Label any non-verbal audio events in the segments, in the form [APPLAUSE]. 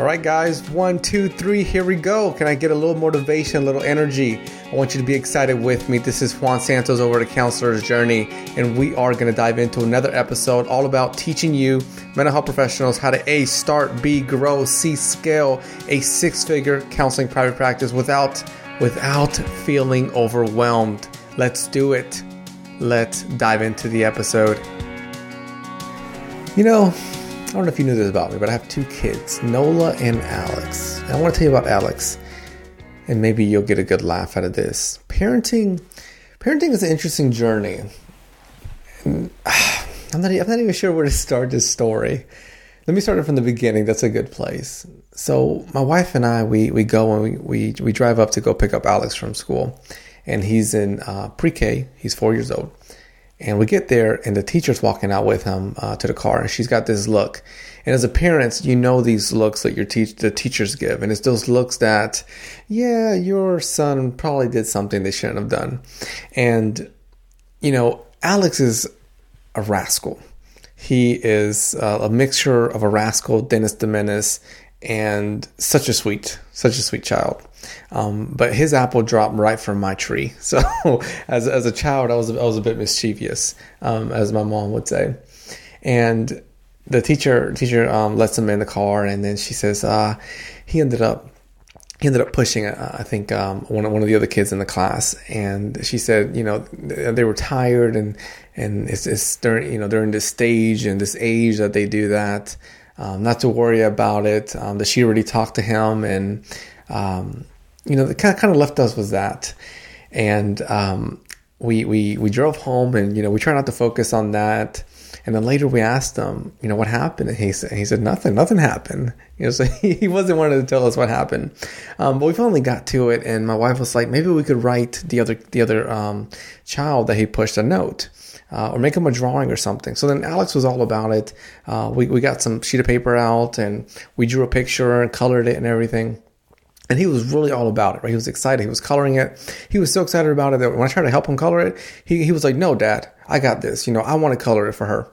All right, guys, one, two, three, here we go. Can I get a little motivation, a little energy? I want you to be excited with me. This is Juan Santos over at Counselor's Journey, and we are going to dive into another episode all about teaching you, mental health professionals, how to A, start, B, grow, C, scale a six figure counseling private practice without, without feeling overwhelmed. Let's do it. Let's dive into the episode. You know, I don't know if you knew this about me, but I have two kids, Nola and Alex. And I want to tell you about Alex, and maybe you'll get a good laugh out of this. Parenting, parenting is an interesting journey. And, [SIGHS] I'm not, I'm not even sure where to start this story. Let me start it from the beginning. That's a good place. So my wife and I, we we go and we we, we drive up to go pick up Alex from school, and he's in uh, pre-K. He's four years old and we get there, and the teacher's walking out with him uh, to the car, and she's got this look. And as a parent, you know these looks that your te- the teachers give, and it's those looks that, yeah, your son probably did something they shouldn't have done. And you know, Alex is a rascal. He is uh, a mixture of a rascal, Dennis the Menace, and such a sweet, such a sweet child. Um, but his apple dropped right from my tree. [LAUGHS] So as, as a child, I was, I was a bit mischievous, um, as my mom would say. And the teacher, teacher, um, lets him in the car and then she says, uh, he ended up, he ended up pushing, uh, I think, um, one of, one of the other kids in the class. And she said, you know, they were tired and, and it's, it's during, you know, during this stage and this age that they do that. Um, not to worry about it. Um, that she already talked to him, and um, you know, the kind of, kind of left us with that. And um, we we we drove home, and you know, we try not to focus on that. And then later we asked him, you know, what happened? And he said, he said nothing, nothing happened. [LAUGHS] You know, so he, he wasn't wanting to tell us what happened. Um, but we finally got to it, and my wife was like, maybe we could write the other the other um, child that he pushed a note. Uh, or make him a drawing or something. So then Alex was all about it. Uh, we, we got some sheet of paper out and we drew a picture and colored it and everything. And he was really all about it, right? He was excited. He was coloring it. He was so excited about it that when I tried to help him color it, he, he was like, no, dad, I got this. You know, I want to color it for her.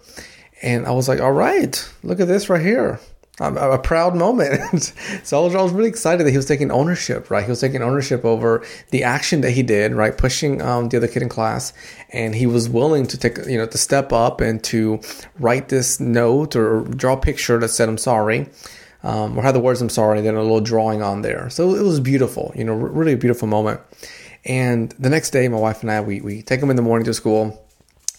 And I was like, all right, look at this right here. I'm a proud moment. [LAUGHS] so I was, I was, really excited that he was taking ownership, right? He was taking ownership over the action that he did, right? Pushing um, the other kid in class. And he was willing to take, you know, to step up and to write this note or draw a picture that said, I'm sorry um, or had the words "I'm sorry," and then a little drawing on there. So it was beautiful, you know, really a beautiful moment. And the next day, my wife and I we we take him in the morning to school.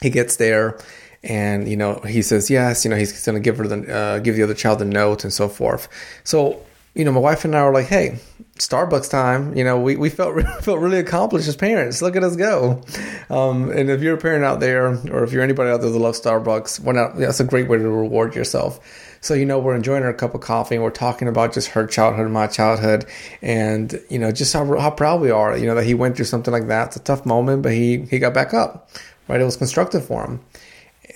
He gets there, and you know he says yes. You know he's going to give her the uh, give the other child the note and so forth. So you know my wife and I were like, hey. Starbucks time, you know, we, we felt [LAUGHS] felt really accomplished as parents. Look at us go! Um, and if you're a parent out there, or if you're anybody out there that loves Starbucks, why not? That's a great way to reward yourself. So, you know, we're enjoying our cup of coffee and we're talking about just her childhood and my childhood and, you know, just how, how proud we are, you know, that he went through something like that. It's a tough moment, but he, he got back up, right? It was constructive for him.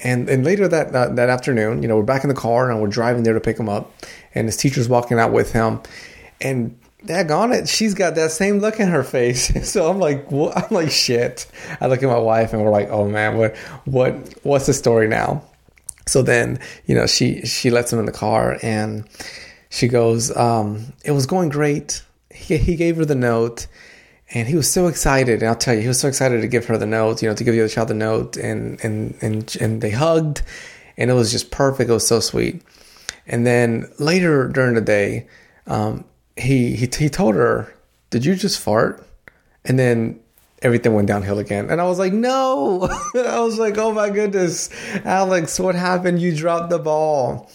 And, and later that, that, that afternoon, you know, we're back in the car and we're driving there to pick him up and his teacher's walking out with him and daggone it, she's got that same look in her face. [LAUGHS] So I'm like, what? I'm like, shit. I look at my wife and we're like, oh man, what, what, what's the story now? So then, you know, she she lets him in the car and she goes, um, "It was going great." He he gave her the note, and he was so excited. And I'll tell you, he was so excited to give her the note. You know, to give the other child the note, and and and and they hugged, and it was just perfect. It was so sweet. And then later during the day, um, he he he told her, "Did you just fart?" And then everything went downhill again. And I was like, no. [LAUGHS] I was like, oh my goodness, Alex, what happened? You dropped the ball.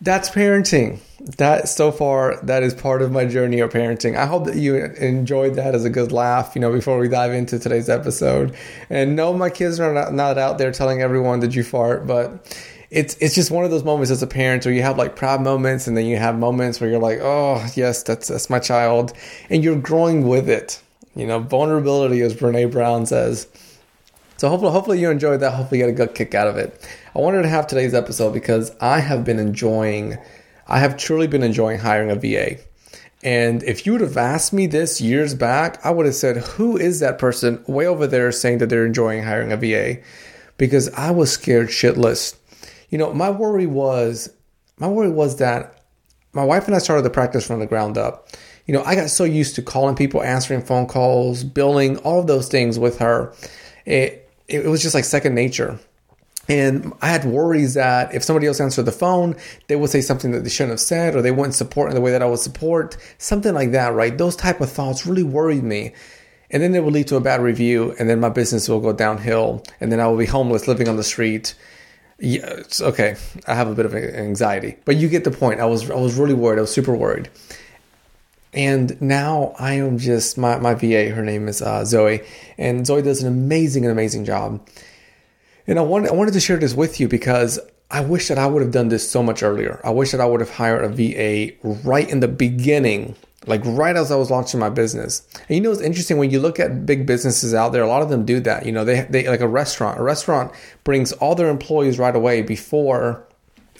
That's parenting. That so far, that is part of my journey of parenting. I hope that you enjoyed that as a good laugh, you know, before we dive into today's episode. And no, my kids are not, not out there telling everyone that you fart, but it's it's just one of those moments as a parent where you have like proud moments and then you have moments where you're like, oh yes, that's that's my child, and you're growing with it you know, vulnerability, as Brene Brown says. So hopefully, hopefully you enjoyed that. Hopefully you get a good kick out of it. I wanted to have today's episode because I have been enjoying, I have truly been enjoying hiring a VA. And if you would have asked me this years back, I would have said, who is that person way over there saying that they're enjoying hiring a VA? Because I was scared shitless. You know, my worry was, my worry was that my wife and I started the practice from the ground up. You know, I got so used to calling people, answering phone calls, billing, all of those things with her. It, it was just like second nature. And I had worries that if somebody else answered the phone, they would say something that they shouldn't have said, or they wouldn't support in the way that I would support, something like that, right? Those type of thoughts really worried me. And then it would lead to a bad review, and then my business will go downhill, and then I will be homeless living on the street. Yeah, okay. I have a bit of anxiety, but you get the point. I was I was really worried. I was super worried. And now I am just my, my VA. Her name is uh, Zoey, and Zoey does an amazing, amazing job. And I wanted, I wanted to share this with you because I wish that I would have done this so much earlier. I wish that I would have hired a VA right in the beginning, like right as I was launching my business. And you know, it's interesting when you look at big businesses out there, a lot of them do that. You know, they, they like a restaurant, a restaurant brings all their employees right away before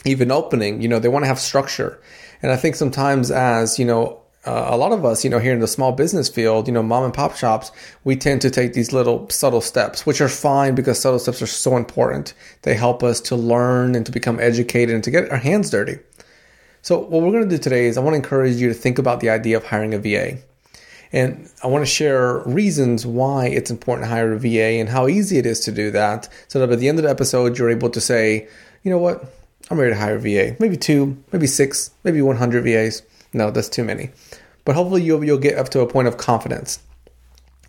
even opening. You know, they want to have structure. And I think sometimes as, you know, uh, a lot of us, you know, here in the small business field, you know, mom and pop shops, we tend to take these little subtle steps, which are fine because subtle steps are so important. They help us to learn and to become educated and to get our hands dirty. So, what we're going to do today is I want to encourage you to think about the idea of hiring a VA. And I want to share reasons why it's important to hire a VA and how easy it is to do that so that by the end of the episode, you're able to say, you know what, I'm ready to hire a VA. Maybe two, maybe six, maybe 100 VAs. No, that's too many. But hopefully you'll, you'll get up to a point of confidence.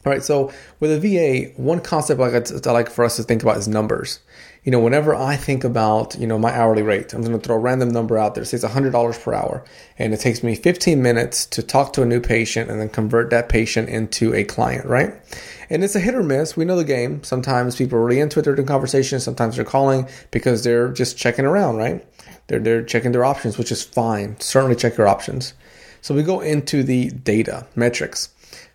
All right, so with a VA, one concept I like, I like for us to think about is numbers. You know, whenever I think about, you know, my hourly rate, I'm going to throw a random number out there. Say it's $100 per hour, and it takes me 15 minutes to talk to a new patient and then convert that patient into a client, right? And it's a hit or miss. We know the game. Sometimes people are really into it conversations. Sometimes they're calling because they're just checking around, right? They're, they're checking their options, which is fine. Certainly check your options. So we go into the data metrics.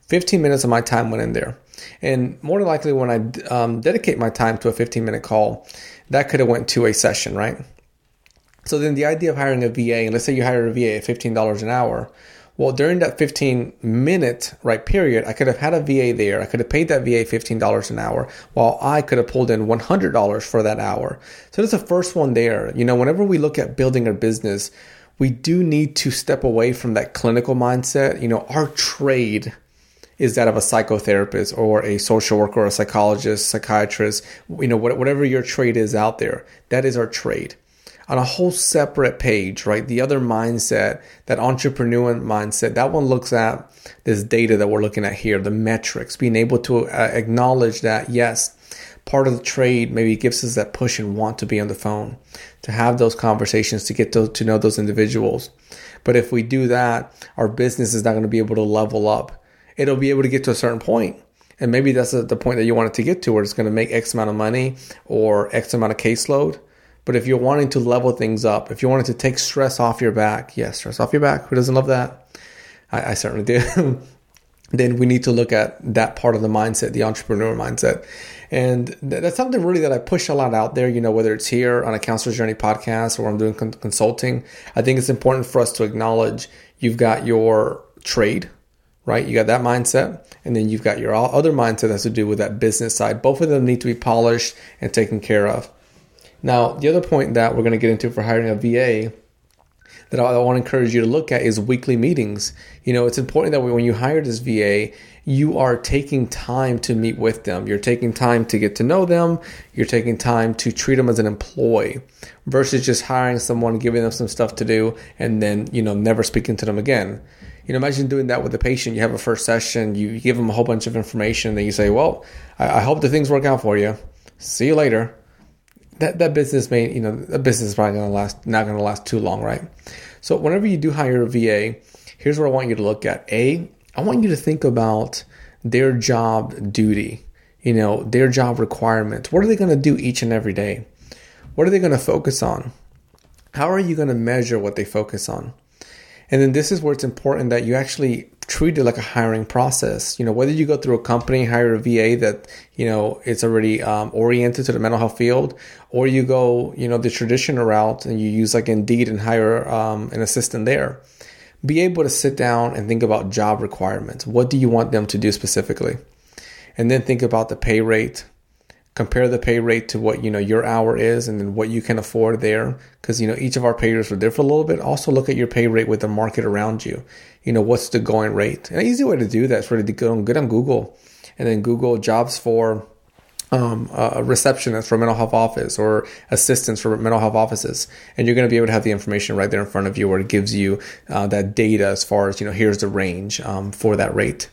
15 minutes of my time went in there. And more than likely, when I um, dedicate my time to a 15 minute call, that could have went to a session, right? So then the idea of hiring a VA, and let's say you hire a VA at $15 an hour, well, during that 15 minute right period, I could have had a VA there. I could have paid that VA $15 an hour while I could have pulled in $100 for that hour. So that's the first one there. You know, whenever we look at building a business, we do need to step away from that clinical mindset. You know, our trade is that of a psychotherapist or a social worker or a psychologist, psychiatrist, you know, whatever your trade is out there, that is our trade. On a whole separate page, right? The other mindset, that entrepreneur mindset, that one looks at this data that we're looking at here, the metrics, being able to uh, acknowledge that, yes, part of the trade maybe gives us that push and want to be on the phone, to have those conversations, to get to, to know those individuals. But if we do that, our business is not going to be able to level up. It'll be able to get to a certain point, And maybe that's the point that you want it to get to, where it's going to make X amount of money or X amount of caseload. But if you're wanting to level things up, if you're wanting to take stress off your back, yes, stress off your back. Who doesn't love that? I, I certainly do. [LAUGHS] then we need to look at that part of the mindset, the entrepreneur mindset. And that's something really that I push a lot out there, you know, whether it's here on a counselor's journey podcast or I'm doing consulting. I think it's important for us to acknowledge you've got your trade, right? You got that mindset, and then you've got your other mindset that has to do with that business side. Both of them need to be polished and taken care of. Now, the other point that we're going to get into for hiring a VA that I, want to encourage you to look at is weekly meetings. You know, it's important that when you hire this VA, you are taking time to meet with them. You're taking time to get to know them. You're taking time to treat them as an employee versus just hiring someone, giving them some stuff to do, and then, you know, never speaking to them again. You know, imagine doing that with a patient. You have a first session, you give them a whole bunch of information, and then you say, Well, I, I hope the things work out for you. See you later that that business may you know a business is probably to last not to last too long, right? So whenever you do hire a VA, here's what I want you to look at. A, I want you to think about their job duty, you know, their job requirements. What are they to do each and every day? What are they to focus on? How are you to measure what they focus on? And then this is where it's important that you actually treat it like a hiring process. You know, whether you go through a company, hire a VA that, you know, it's already um, oriented to the mental health field, or you go, you know, the traditional route and you use like Indeed and hire um, an assistant there. Be able to sit down and think about job requirements. What do you want them to do specifically? And then think about the pay rate, compare the pay rate to what you know your hour is and then what you can afford there because you know each of our pay rates will differ a little bit also look at your pay rate with the market around you you know what's the going rate and an easy way to do that is really to go good on google and then google jobs for um, a receptionist for mental health office or assistants for mental health offices, and you're going to be able to have the information right there in front of you, where it gives you uh, that data as far as you know. Here's the range um, for that rate.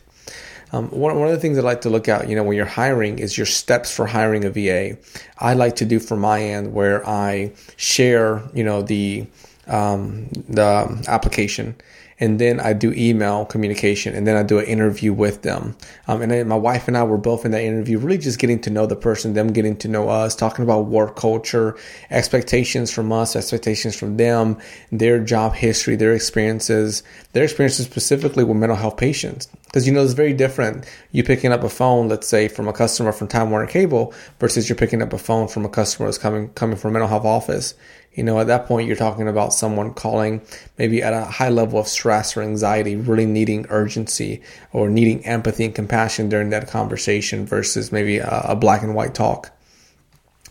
Um, one, one of the things I like to look at, you know, when you're hiring is your steps for hiring a VA. I like to do from my end where I share, you know, the um, the application and then I do email communication, and then I do an interview with them. Um, and then my wife and I were both in that interview, really just getting to know the person, them getting to know us, talking about work culture, expectations from us, expectations from them, their job history, their experiences, their experiences specifically with mental health patients. Because you know it's very different. You picking up a phone, let's say, from a customer from Time Warner Cable, versus you're picking up a phone from a customer that's coming coming from a mental health office. You know, at that point, you're talking about someone calling maybe at a high level of stress or anxiety, really needing urgency or needing empathy and compassion during that conversation versus maybe a, a black and white talk.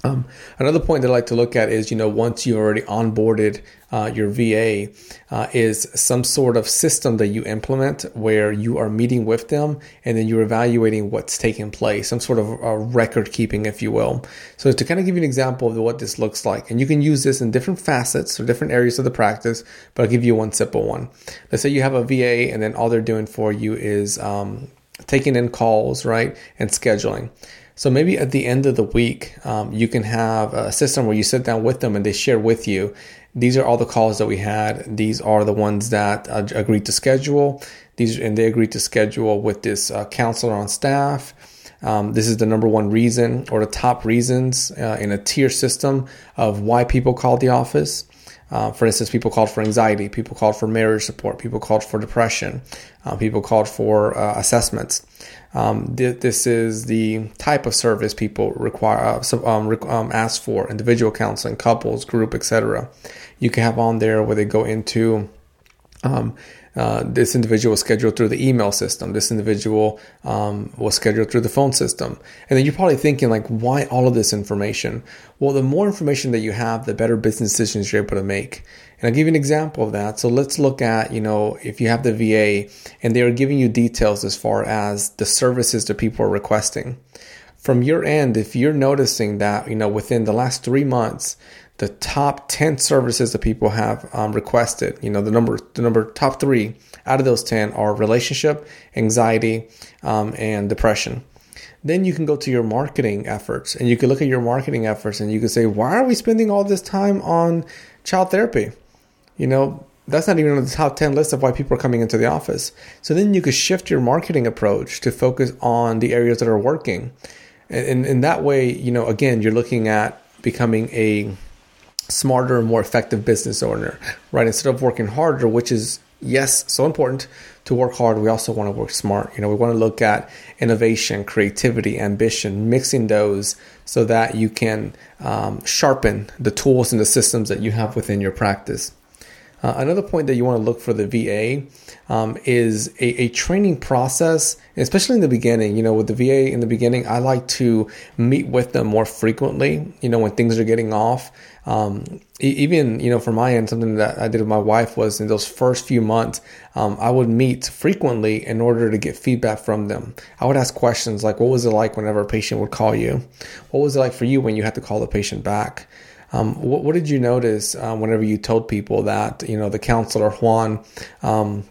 Um, another point that I like to look at is, you know, once you've already onboarded uh, your VA, uh, is some sort of system that you implement where you are meeting with them and then you're evaluating what's taking place, some sort of uh, record keeping, if you will. So to kind of give you an example of what this looks like, and you can use this in different facets or different areas of the practice, but I'll give you one simple one. Let's say you have a VA and then all they're doing for you is um, taking in calls, right, and scheduling. So maybe at the end of the week, um, you can have a system where you sit down with them and they share with you. These are all the calls that we had. These are the ones that uh, agreed to schedule. These and they agreed to schedule with this uh, counselor on staff. Um, this is the number one reason or the top reasons uh, in a tier system of why people called the office. Uh, for instance, people called for anxiety, people called for marriage support, people called for depression, uh, people called for uh, assessments. Um, th- this is the type of service people require uh, um, rec- um, ask for: individual counseling, couples, group, etc. You can have on there where they go into um, uh, this individual was scheduled through the email system. This individual um, was scheduled through the phone system. And then you're probably thinking, like, why all of this information? Well, the more information that you have, the better business decisions you're able to make. And I'll give you an example of that. So let's look at, you know, if you have the VA and they are giving you details as far as the services that people are requesting. From your end, if you're noticing that, you know, within the last three months, the top 10 services that people have um, requested. You know the number the number top three out of those 10 are relationship anxiety um, and depression. Then you can go to your marketing efforts and you can look at your marketing efforts and you can say why are we spending all this time on child therapy? You know that's not even on the top 10 list of why people are coming into the office. So then you could shift your marketing approach to focus on the areas that are working. And in that way you know again you're looking at becoming a smarter and more effective business owner, right? Instead of working harder, which is yes, so important to work hard, we also want to work smart. You know, we want to look at innovation, creativity, ambition, mixing those so that you can um, sharpen the tools and the systems that you have within your practice. Uh, another point that you want to look for the VA um, is a, a, training process, especially in the beginning. You know, with the VA in the beginning, I like to meet with them more frequently. You know, when things are getting off. Um, even you know, for my end, something that I did with my wife was in those first few months, um, I would meet frequently in order to get feedback from them. I would ask questions like, "What was it like whenever a patient would call you? What was it like for you when you had to call the patient back?" Um, what, what, did you notice um, whenever you told people that you know the counselor Juan um,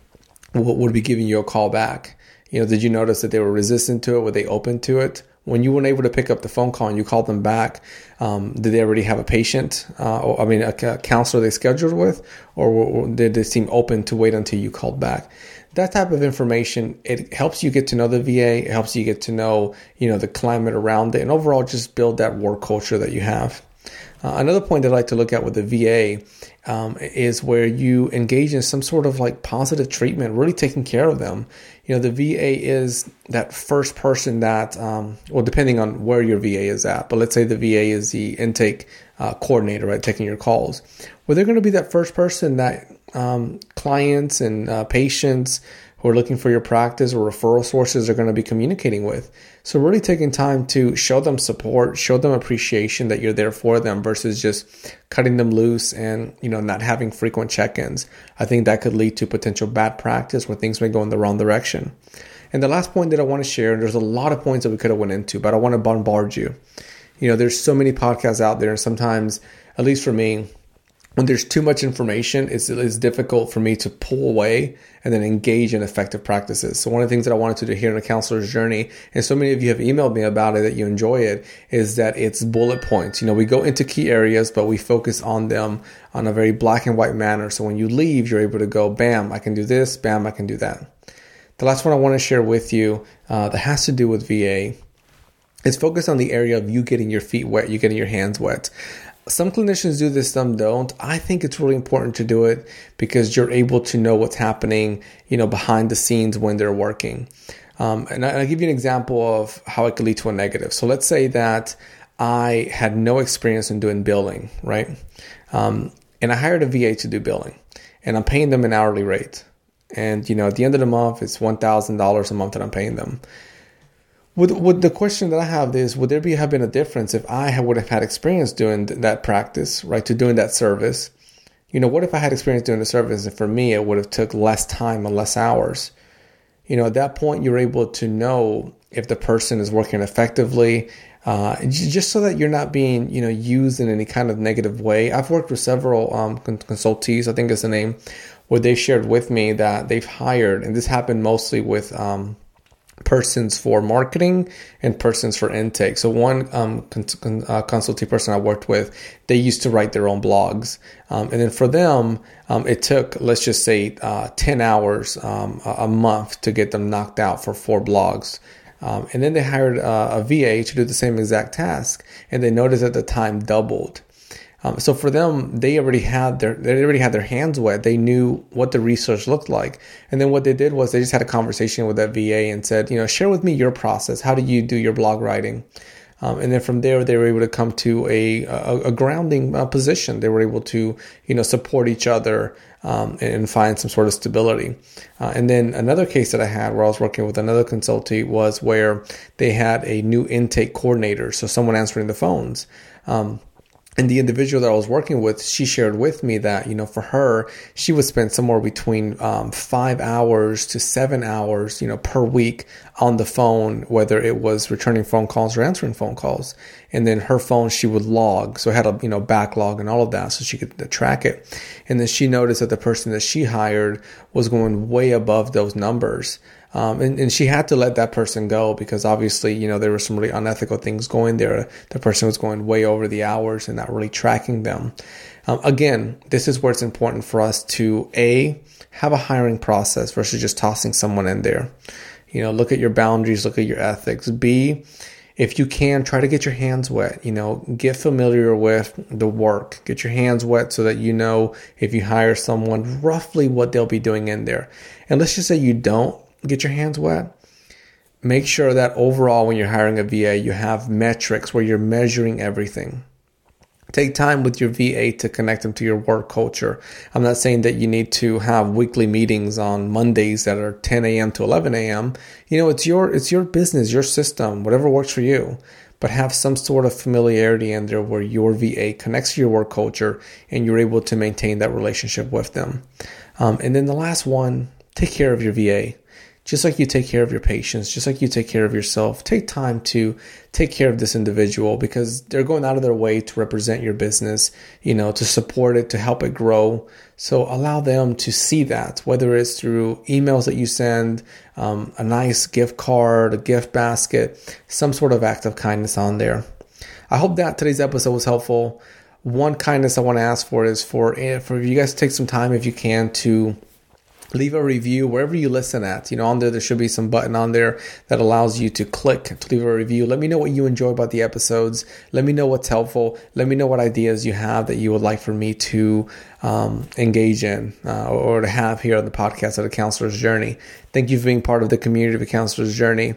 would be giving you a call back? You know, did you notice that they were resistant to it? Were they open to it? When you weren't able to pick up the phone call and you called them back, um, did they already have a patient? Uh, or, I mean, a, a, counselor they scheduled with, or, or did they seem open to wait until you called back? that type of information it helps you get to know the VA it helps you get to know you know the climate around it and overall just build that work culture that you have uh, another point that I like to look at with the VA um, is where you engage in some sort of like positive treatment, really taking care of them. You know, the VA is that first person that, um, well, depending on where your VA is at, but let's say the VA is the intake uh, coordinator, right, taking your calls. Well, they're going to be that first person that um, clients and uh, patients who are looking for your practice or referral sources they're going to be communicating with. So really taking time to show them support, show them appreciation that you're there for them versus just cutting them loose and, you know, not having frequent check-ins. I think that could lead to potential bad practice where things may go in the wrong direction. And the last point that I want to share, and there's a lot of points that we could have went into, but I want to bombard you. You know, there's so many podcasts out there, and sometimes, at least for me, when there's too much information, it's, it's difficult for me to pull away and then engage in effective practices. So one of the things that I wanted to do here in a counselor's journey, and so many of you have emailed me about it that you enjoy it, is that it's bullet points. You know, we go into key areas, but we focus on them on a very black and white manner. So when you leave, you're able to go, bam, I can do this, bam, I can do that. The last one I want to share with you uh, that has to do with VA is focus on the area of you getting your feet wet, you getting your hands wet. Some clinicians do this, some don't. I think it's really important to do it because you're able to know what's happening, you know, behind the scenes when they're working. Um, and I'll give you an example of how it could lead to a negative. So let's say that I had no experience in doing billing, right? Um, and I hired a VA to do billing, and I'm paying them an hourly rate. And you know, at the end of the month, it's one thousand dollars a month that I'm paying them. Would, would the question that I have is, would there be have been a difference if I would have had experience doing that practice, right, to doing that service? You know, what if I had experience doing the service and for me it would have took less time and less hours? You know, at that point you're able to know if the person is working effectively, uh, just so that you're not being, you know, used in any kind of negative way. I've worked with several um, consultees, I think is the name, where they shared with me that they've hired, and this happened mostly with um, persons for marketing and persons for intake. So one um, con- uh, consulting person I worked with, they used to write their own blogs, um, and then for them, um, it took let's just say uh, ten hours um, a month to get them knocked out for four blogs. Um, and then they hired uh, a VA to do the same exact task, and they noticed that the time doubled. Um, so for them, they already had their they already had their hands wet. They knew what the research looked like, and then what they did was they just had a conversation with that VA and said, you know, share with me your process. How do you do your blog writing? Um, and then from there, they were able to come to a a, a grounding uh, position. They were able to you know support each other um, and, find some sort of stability. Uh, and then another case that I had where I was working with another consultant was where they had a new intake coordinator, so someone answering the phones. Um, and the individual that I was working with, she shared with me that, you know, for her, she would spend somewhere between um, five hours to seven hours, you know, per week on the phone, whether it was returning phone calls or answering phone calls. And then her phone, she would log. So it had a, you know, backlog and all of that so she could track it. And then she noticed that the person that she hired was going way above those numbers. Um, and, and she had to let that person go because obviously, you know, there were some really unethical things going there. The person was going way over the hours and not really tracking them. Um, again, this is where it's important for us to A, have a hiring process versus just tossing someone in there. You know, look at your boundaries, look at your ethics. B, if you can, try to get your hands wet. You know, get familiar with the work. Get your hands wet so that you know if you hire someone roughly what they'll be doing in there. And let's just say you don't get your hands wet. Make sure that overall, when you're hiring a VA, you have metrics where you're measuring everything. Take time with your VA to connect them to your work culture. I'm not saying that you need to have weekly meetings on Mondays that are 10 a.m. to 11 a.m. You know, it's your it's your business, your system, whatever works for you. But have some sort of familiarity in there where your VA connects to your work culture and you're able to maintain that relationship with them. Um, and then the last one, take care of your VA just like you take care of your patients, just like you take care of yourself, take time to take care of this individual because they're going out of their way to represent your business, you know, to support it, to help it grow. So allow them to see that, whether it's through emails that you send, um, a nice gift card, a gift basket, some sort of act of kindness on there. I hope that today's episode was helpful. One kindness I want to ask for is for eh, for you guys to take some time if you can to leave a review wherever you listen at. You know, on there, there should be some button on there that allows you to click to leave a review. Let me know what you enjoy about the episodes. Let me know what's helpful. Let me know what ideas you have that you would like for me to um, engage in uh, or to have here on the podcast of the Counselor's Journey. Thank you for being part of the community of the Counselor's Journey.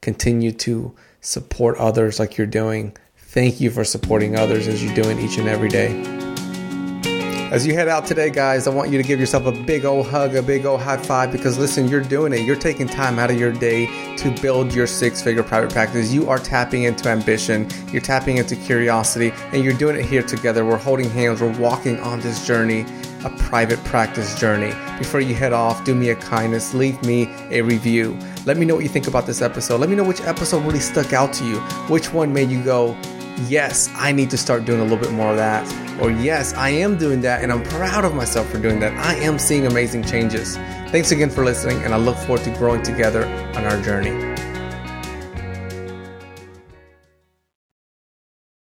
Continue to support others like you're doing. Thank you for supporting others as you're doing each and every day. As you head out today, guys, I want you to give yourself a big old hug, a big old high five because listen, you're doing it. You're taking time out of your day to build your six figure private practice. You are tapping into ambition, you're tapping into curiosity, and you're doing it here together. We're holding hands, we're walking on this journey, a private practice journey. Before you head off, do me a kindness, leave me a review. Let me know what you think about this episode. Let me know which episode really stuck out to you, which one made you go, yes, I need to start doing a little bit more of that. Or yes, I am doing that and I'm proud of myself for doing that. I am seeing amazing changes. Thanks again for listening, and I look forward to growing together on our journey.